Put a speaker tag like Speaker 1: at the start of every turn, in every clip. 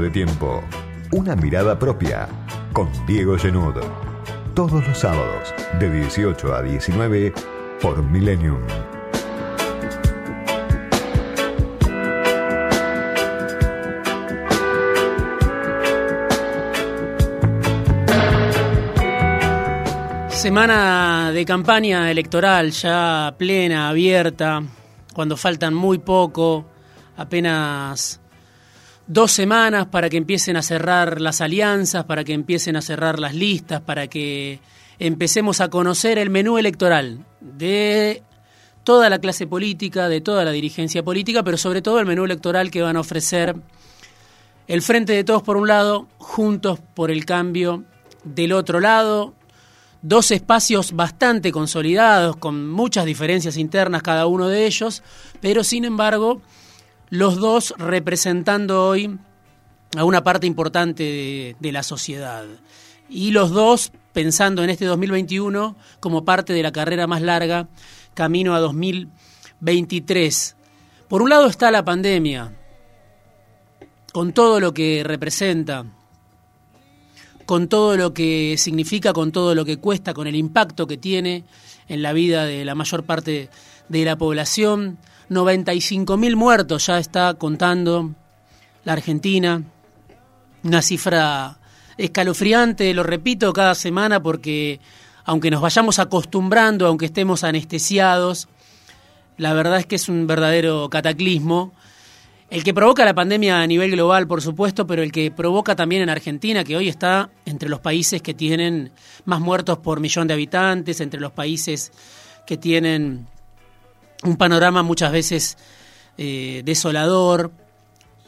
Speaker 1: de tiempo. Una mirada propia con Diego Genud. Todos los sábados de 18 a 19 por Millennium.
Speaker 2: Semana de campaña electoral ya plena, abierta, cuando faltan muy poco, apenas dos semanas para que empiecen a cerrar las alianzas, para que empiecen a cerrar las listas, para que empecemos a conocer el menú electoral de toda la clase política, de toda la dirigencia política, pero sobre todo el menú electoral que van a ofrecer el Frente de Todos por un lado, Juntos por el Cambio del otro lado, dos espacios bastante consolidados, con muchas diferencias internas cada uno de ellos, pero sin embargo, los dos representando hoy a una parte importante de, la sociedad. Y los dos pensando en este 2021 como parte de la carrera más larga, camino a 2023. Por un lado está la pandemia, con todo lo que representa, con todo lo que significa, con todo lo que cuesta, con el impacto que tiene en la vida de la mayor parte de la población. 95.000 muertos ya está contando la Argentina, una cifra escalofriante, lo repito cada semana porque aunque nos vayamos acostumbrando, aunque estemos anestesiados, la verdad es que es un verdadero cataclismo. El que provoca la pandemia a nivel global, por supuesto, pero el que provoca también en Argentina, que hoy está entre los países que tienen más muertos por millón de habitantes, entre los países que tienen un panorama muchas veces eh, desolador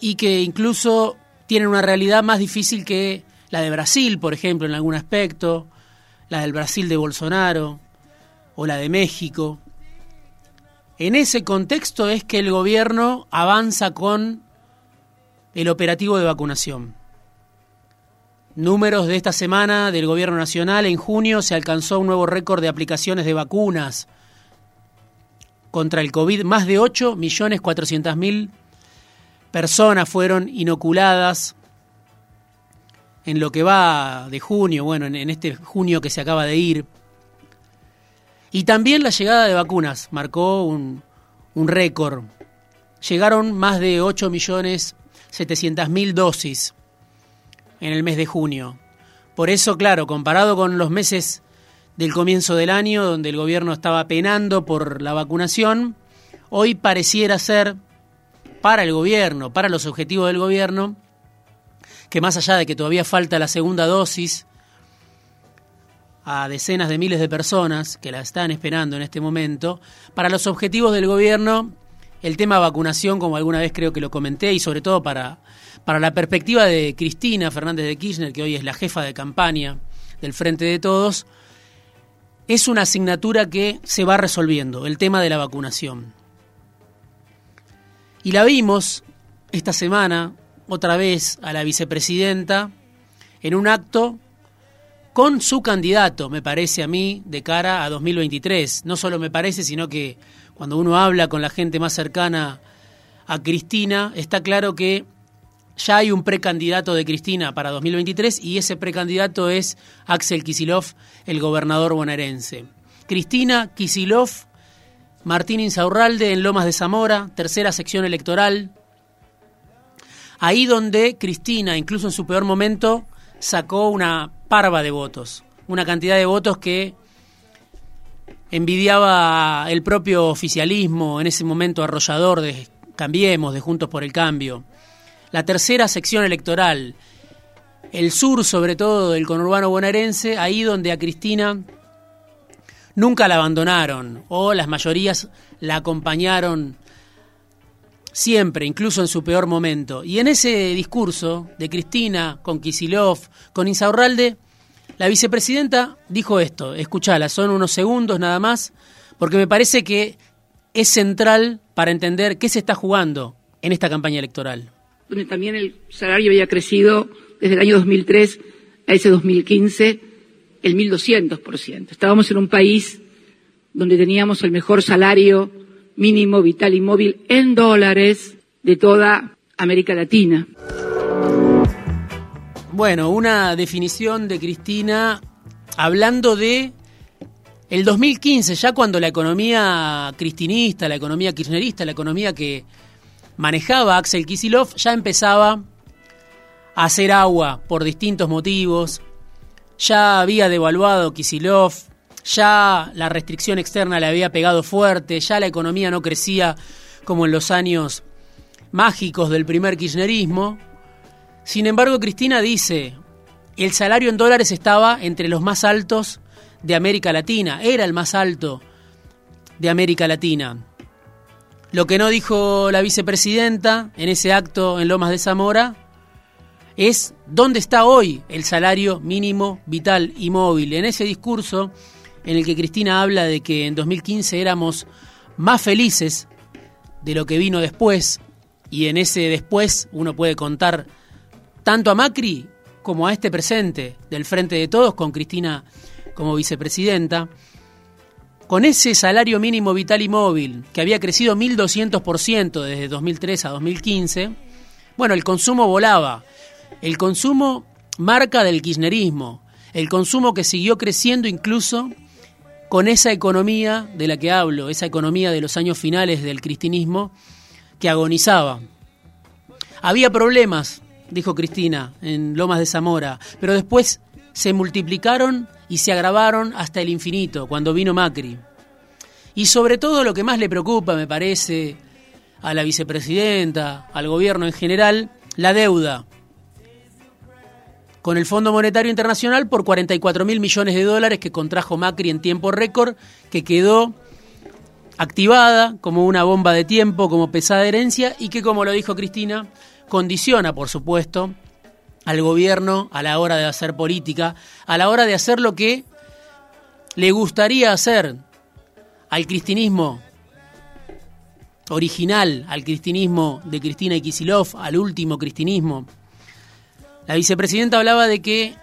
Speaker 2: y que incluso tienen una realidad más difícil que la de Brasil, por ejemplo, en algún aspecto, la del Brasil de Bolsonaro o la de México. En ese contexto es que el gobierno avanza con el operativo de vacunación. Números de esta semana del gobierno nacional, en junio se alcanzó un nuevo récord de aplicaciones de vacunas contra el COVID. Más de 8.400.000 personas fueron inoculadas en lo que va de junio, bueno, en este junio que se acaba de ir. Y también la llegada de vacunas marcó un, un récord. Llegaron más de 8.700.000 dosis en el mes de junio. Por eso, claro, comparado con los meses del comienzo del año, donde el gobierno estaba penando por la vacunación, hoy pareciera ser para el gobierno, para los objetivos del gobierno, que más allá de que todavía falta la segunda dosis, a decenas de miles de personas que la están esperando en este momento. Para los objetivos del gobierno, el tema vacunación, como alguna vez creo que lo comenté, y sobre todo para, para la perspectiva de Cristina Fernández de Kirchner, que hoy es la jefa de campaña del Frente de Todos, es una asignatura que se va resolviendo, el tema de la vacunación. Y la vimos esta semana, otra vez, a la vicepresidenta, en un acto con su candidato, me parece a mí, de cara a 2023. No solo me parece, sino que cuando uno habla con la gente más cercana a Cristina, está claro que ya hay un precandidato de Cristina para 2023 y ese precandidato es Axel Kisilov, el gobernador bonaerense. Cristina Kisilov, Martín Insaurralde en Lomas de Zamora, tercera sección electoral. Ahí donde Cristina, incluso en su peor momento, sacó una parva de votos, una cantidad de votos que envidiaba el propio oficialismo en ese momento arrollador de Cambiemos, de Juntos por el Cambio. La tercera sección electoral, el sur sobre todo del conurbano bonaerense, ahí donde a Cristina nunca la abandonaron o las mayorías la acompañaron siempre, incluso en su peor momento. Y en ese discurso de Cristina con Kisilov, con Insaurralde, la vicepresidenta dijo esto, escuchala, son unos segundos nada más, porque me parece que es central para entender qué se está jugando en esta campaña electoral.
Speaker 3: Donde también el salario había crecido desde el año 2003 a ese 2015 el 1.200%. Estábamos en un país donde teníamos el mejor salario mínimo vital y móvil en dólares de toda América Latina.
Speaker 2: Bueno, una definición de Cristina hablando de el 2015, ya cuando la economía cristinista, la economía kirchnerista, la economía que manejaba Axel Kisilov, ya empezaba a hacer agua por distintos motivos, ya había devaluado Kisilov, ya la restricción externa le había pegado fuerte, ya la economía no crecía como en los años mágicos del primer kirchnerismo. Sin embargo, Cristina dice, el salario en dólares estaba entre los más altos de América Latina, era el más alto de América Latina. Lo que no dijo la vicepresidenta en ese acto en Lomas de Zamora es dónde está hoy el salario mínimo vital y móvil. En ese discurso en el que Cristina habla de que en 2015 éramos más felices de lo que vino después, y en ese después uno puede contar tanto a Macri como a este presente del Frente de Todos, con Cristina como vicepresidenta, con ese salario mínimo vital y móvil que había crecido 1.200% desde 2003 a 2015, bueno, el consumo volaba. El consumo marca del kirchnerismo, el consumo que siguió creciendo incluso con esa economía de la que hablo, esa economía de los años finales del cristinismo que agonizaba. Había problemas, dijo Cristina, en Lomas de Zamora, pero después se multiplicaron y se agravaron hasta el infinito cuando vino Macri. Y sobre todo lo que más le preocupa, me parece, a la vicepresidenta, al gobierno en general, la deuda con el Fondo Monetario Internacional por 44 mil millones de dólares que contrajo Macri en tiempo récord, que quedó activada como una bomba de tiempo, como pesada herencia y que, como lo dijo Cristina, condiciona, por supuesto, al gobierno a la hora de hacer política, a la hora de hacer lo que le gustaría hacer al cristinismo original, al cristinismo de Cristina y Kisilov, al último cristinismo. La vicepresidenta hablaba de que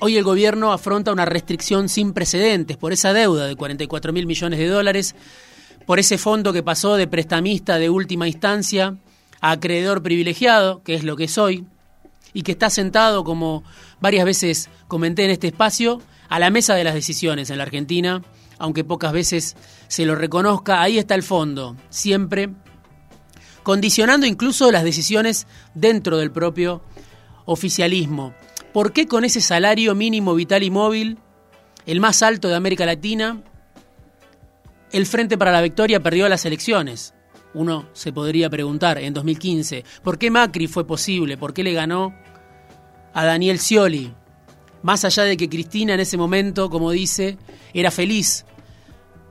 Speaker 2: hoy el gobierno afronta una restricción sin precedentes por esa deuda de 44 mil millones de dólares, por ese fondo que pasó de prestamista de última instancia a acreedor privilegiado, que es lo que soy, y que está sentado, como varias veces comenté en este espacio, a la mesa de las decisiones en la Argentina, aunque pocas veces se lo reconozca, ahí está el fondo, siempre condicionando incluso las decisiones dentro del propio oficialismo. ¿Por qué con ese salario mínimo vital y móvil, el más alto de América Latina, el Frente para la Victoria perdió las elecciones? Uno se podría preguntar en 2015, ¿por qué Macri fue posible? ¿Por qué le ganó a Daniel Scioli? Más allá de que Cristina en ese momento, como dice, era feliz,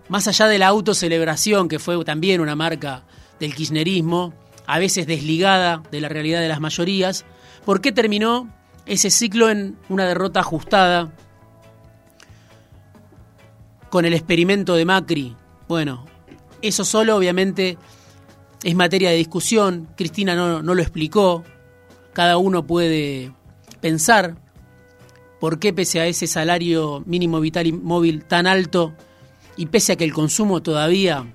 Speaker 2: más allá de la autocelebración, que fue también una marca del kirchnerismo, a veces desligada de la realidad de las mayorías, ¿Por qué terminó ese ciclo en una derrota ajustada con el experimento de Macri? Bueno, eso solo obviamente es materia de discusión, Cristina no, no lo explicó, cada uno puede pensar por qué pese a ese salario mínimo vital y móvil tan alto y pese a que el consumo todavía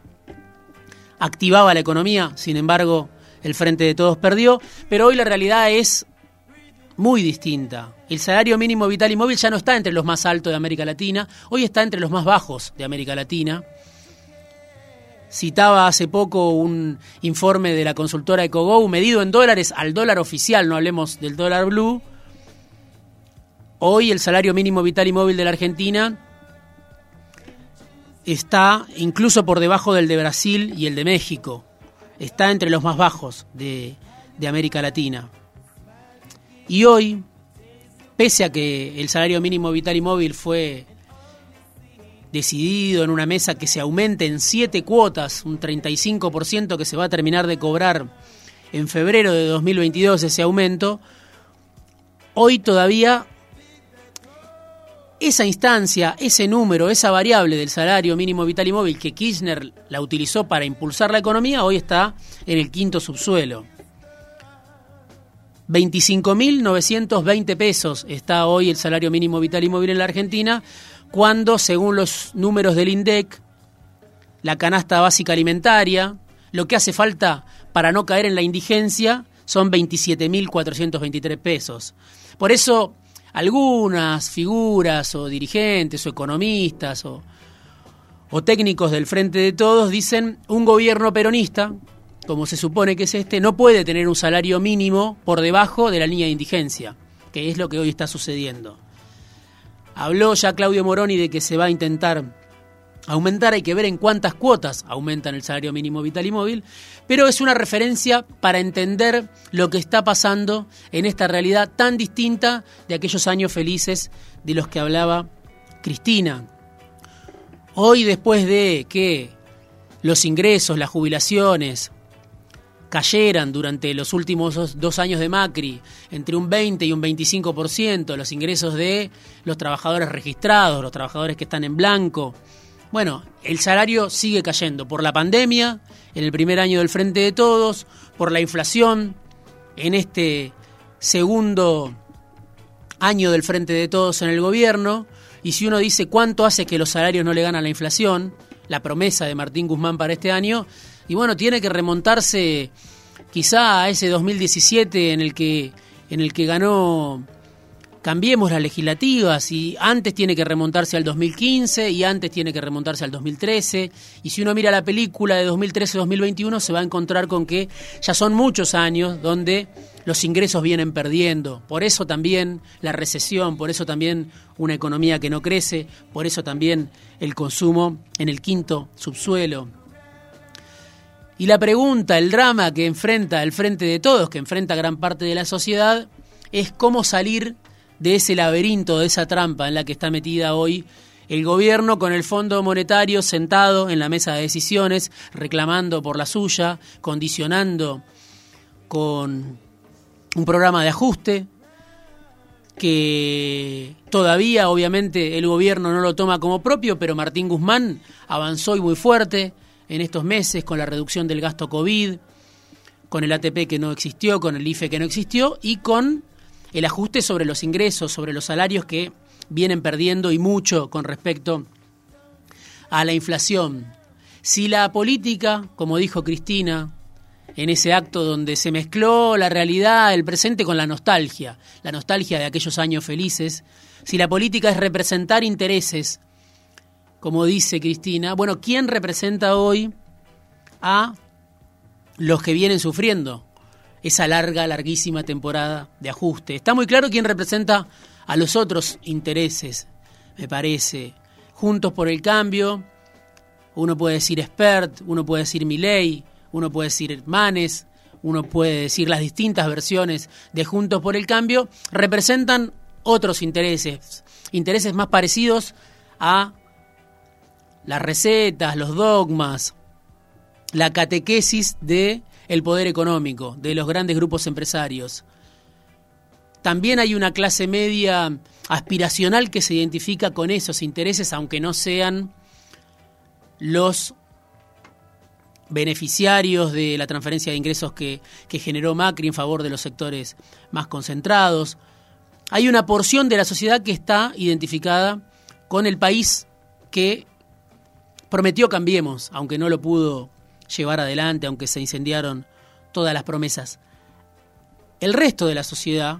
Speaker 2: activaba la economía, sin embargo, el Frente de Todos perdió, pero hoy la realidad es muy distinta. El salario mínimo vital y móvil ya no está entre los más altos de América Latina, hoy está entre los más bajos de América Latina. Citaba hace poco un informe de la consultora EcoGo medido en dólares al dólar oficial, no hablemos del dólar blue. Hoy el salario mínimo vital y móvil de la Argentina está incluso por debajo del de Brasil y el de México. Está entre los más bajos de, de América Latina. Y hoy, pese a que el salario mínimo vital y móvil fue decidido en una mesa que se aumente en siete cuotas, un 35% que se va a terminar de cobrar en febrero de 2022 ese aumento, hoy todavía esa instancia, ese número, esa variable del salario mínimo vital y móvil que Kirchner la utilizó para impulsar la economía, hoy está en el quinto subsuelo. 25.920 pesos está hoy el salario mínimo vital y móvil en la Argentina, cuando, según los números del INDEC, la canasta básica alimentaria, lo que hace falta para no caer en la indigencia son 27.423 pesos. Por eso algunas figuras o dirigentes o economistas o, técnicos del Frente de Todos dicen un gobierno peronista, como se supone que es este, no puede tener un salario mínimo por debajo de la línea de indigencia, que es lo que hoy está sucediendo. Habló ya Claudio Moroni de que se va a intentar aumentar, hay que ver en cuántas cuotas aumentan el salario mínimo vital y móvil, pero es una referencia para entender lo que está pasando en esta realidad tan distinta de aquellos años felices de los que hablaba Cristina. Hoy, después de que los ingresos, las jubilaciones cayeran durante los últimos dos años de Macri entre un 20 y un 25%, los ingresos de los trabajadores registrados, los trabajadores que están en blanco, bueno, el salario sigue cayendo por la pandemia, en el primer año del Frente de Todos, por la inflación, en este segundo año del Frente de Todos en el gobierno, y si uno dice cuánto hace que los salarios no le ganan la inflación, la promesa de Martín Guzmán para este año, y bueno, tiene que remontarse quizá a ese 2017 en el que, en el que ganó cambiemos las legislativas y antes tiene que remontarse al 2015 y antes tiene que remontarse al 2013 y si uno mira la película de 2013-2021 se va a encontrar con que ya son muchos años donde los ingresos vienen perdiendo, por eso también la recesión, por eso también una economía que no crece, por eso también el consumo en el quinto subsuelo. Y la pregunta, el drama que enfrenta el frente de todos, que enfrenta gran parte de la sociedad, es cómo salir de ese laberinto, de esa trampa en la que está metida hoy el gobierno con el Fondo Monetario sentado en la mesa de decisiones, reclamando por la suya, condicionando con un programa de ajuste que todavía obviamente el gobierno no lo toma como propio, pero Martín Guzmán avanzó y muy fuerte en estos meses con la reducción del gasto COVID, con el ATP que no existió, con el IFE que no existió y con el ajuste sobre los ingresos, sobre los salarios que vienen perdiendo y mucho con respecto a la inflación. Si la política, como dijo Cristina, en ese acto donde se mezcló la realidad, el presente con la nostalgia, la nostalgia de aquellos años felices, si la política es representar intereses, como dice Cristina, bueno, ¿quién representa hoy a los que vienen sufriendo? esa larga, larguísima temporada de ajuste. Está muy claro quién representa a los otros intereses, me parece. Juntos por el cambio, uno puede decir expert, uno puede decir Milei, uno puede decir Manes, uno puede decir las distintas versiones de Juntos por el Cambio, representan otros intereses, intereses más parecidos a las recetas, los dogmas, la catequesis de el poder económico de los grandes grupos empresarios. También hay una clase media aspiracional que se identifica con esos intereses, aunque no sean los beneficiarios de la transferencia de ingresos que, que, generó Macri en favor de los sectores más concentrados. Hay una porción de la sociedad que está identificada con el país que prometió cambiemos, aunque no lo pudo llevar adelante, aunque se incendiaron todas las promesas. El resto de la sociedad,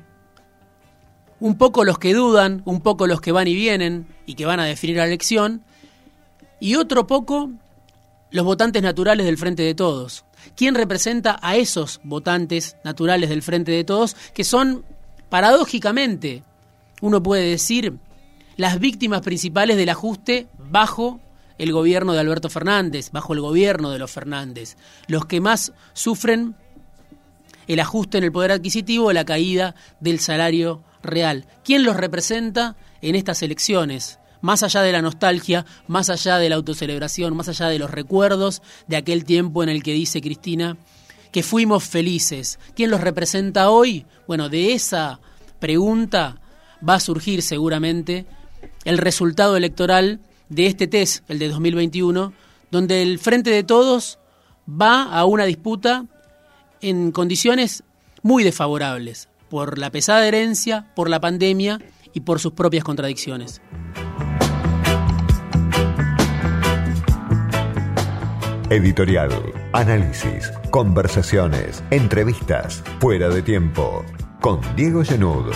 Speaker 2: un poco los que dudan, un poco los que van y vienen y que van a definir la elección, y otro poco los votantes naturales del Frente de Todos. ¿Quién representa a esos votantes naturales del Frente de Todos que son, paradójicamente, uno puede decir, las víctimas principales del ajuste bajo el gobierno de Alberto Fernández, bajo el gobierno de los Fernández, los que más sufren el ajuste en el poder adquisitivo la caída del salario real. ¿Quién los representa en estas elecciones? Más allá de la nostalgia, más allá de la autocelebración, más allá de los recuerdos de aquel tiempo en el que dice Cristina que fuimos felices. ¿Quién los representa hoy? Bueno, de esa pregunta va a surgir seguramente el resultado electoral de este test, el de 2021, donde el Frente de Todos va a una disputa en condiciones muy desfavorables, por la pesada herencia, por la pandemia y por sus propias contradicciones.
Speaker 1: Editorial, análisis, conversaciones, entrevistas, fuera de tiempo. Con Diego Genud.